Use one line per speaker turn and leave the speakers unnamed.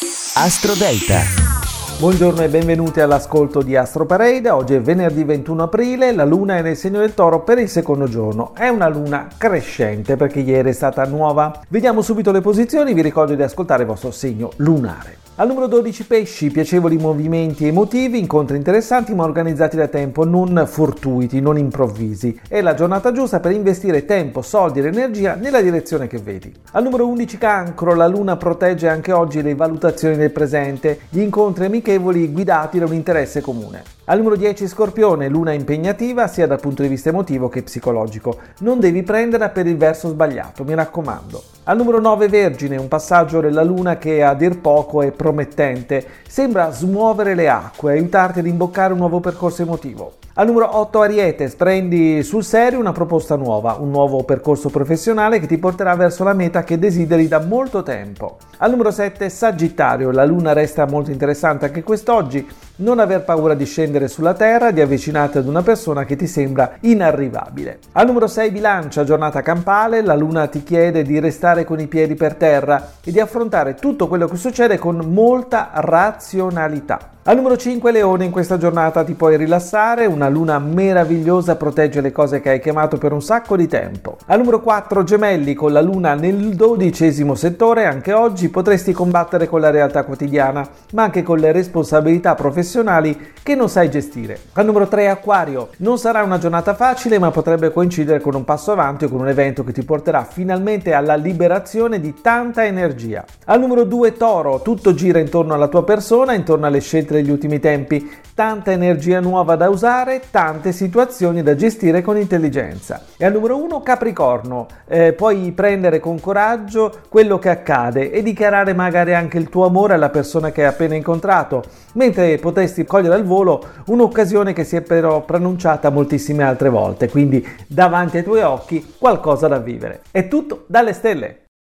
Astro Delta.
Buongiorno e benvenuti all'ascolto di Astro Parade. Oggi è venerdì 21 aprile, la luna è nel segno del toro per il secondo giorno. È una luna crescente perché ieri è stata nuova. Vediamo subito le posizioni, vi ricordo di ascoltare il vostro segno lunare. Al numero 12 pesci, piacevoli movimenti emotivi, incontri interessanti ma organizzati da tempo, non fortuiti, non improvvisi. È la giornata giusta per investire tempo, soldi ed energia nella direzione che vedi. Al numero 11 cancro, la luna protegge anche oggi le valutazioni del presente, gli incontri amichevoli guidati da un interesse comune. Al numero 10 Scorpione, luna impegnativa sia dal punto di vista emotivo che psicologico. Non devi prenderla per il verso sbagliato, mi raccomando. Al numero 9 Vergine, un passaggio della luna che a dir poco è promettente, sembra smuovere le acque, aiutarti ad imboccare un nuovo percorso emotivo. Al numero 8 Ariete, prendi sul serio una proposta nuova, un nuovo percorso professionale che ti porterà verso la meta che desideri da molto tempo. Al numero 7 Sagittario, la luna resta molto interessante anche quest'oggi, non aver paura di scendere sulla terra, di avvicinarti ad una persona che ti sembra inarrivabile. Al numero 6 Bilancia, giornata campale, la luna ti chiede di restare con i piedi per terra e di affrontare tutto quello che succede con molta razionalità. Al numero 5 Leone, in questa giornata ti puoi rilassare, una luna meravigliosa protegge le cose che hai chiamato per un sacco di tempo. Al numero 4 Gemelli, con la luna nel dodicesimo settore, anche oggi potresti combattere con la realtà quotidiana, ma anche con le responsabilità professionali che non sai gestire. Al numero 3 Acquario, non sarà una giornata facile, ma potrebbe coincidere con un passo avanti o con un evento che ti porterà finalmente alla liberazione di tanta energia. Al numero 2 Toro, tutto gira intorno alla tua persona, intorno alle scelte degli ultimi tempi, tanta energia nuova da usare, tante situazioni da gestire con intelligenza. E al numero uno Capricorno, eh, puoi prendere con coraggio quello che accade e dichiarare magari anche il tuo amore alla persona che hai appena incontrato, mentre potresti cogliere al volo un'occasione che si è però pronunciata moltissime altre volte, quindi davanti ai tuoi occhi qualcosa da vivere. È tutto dalle stelle.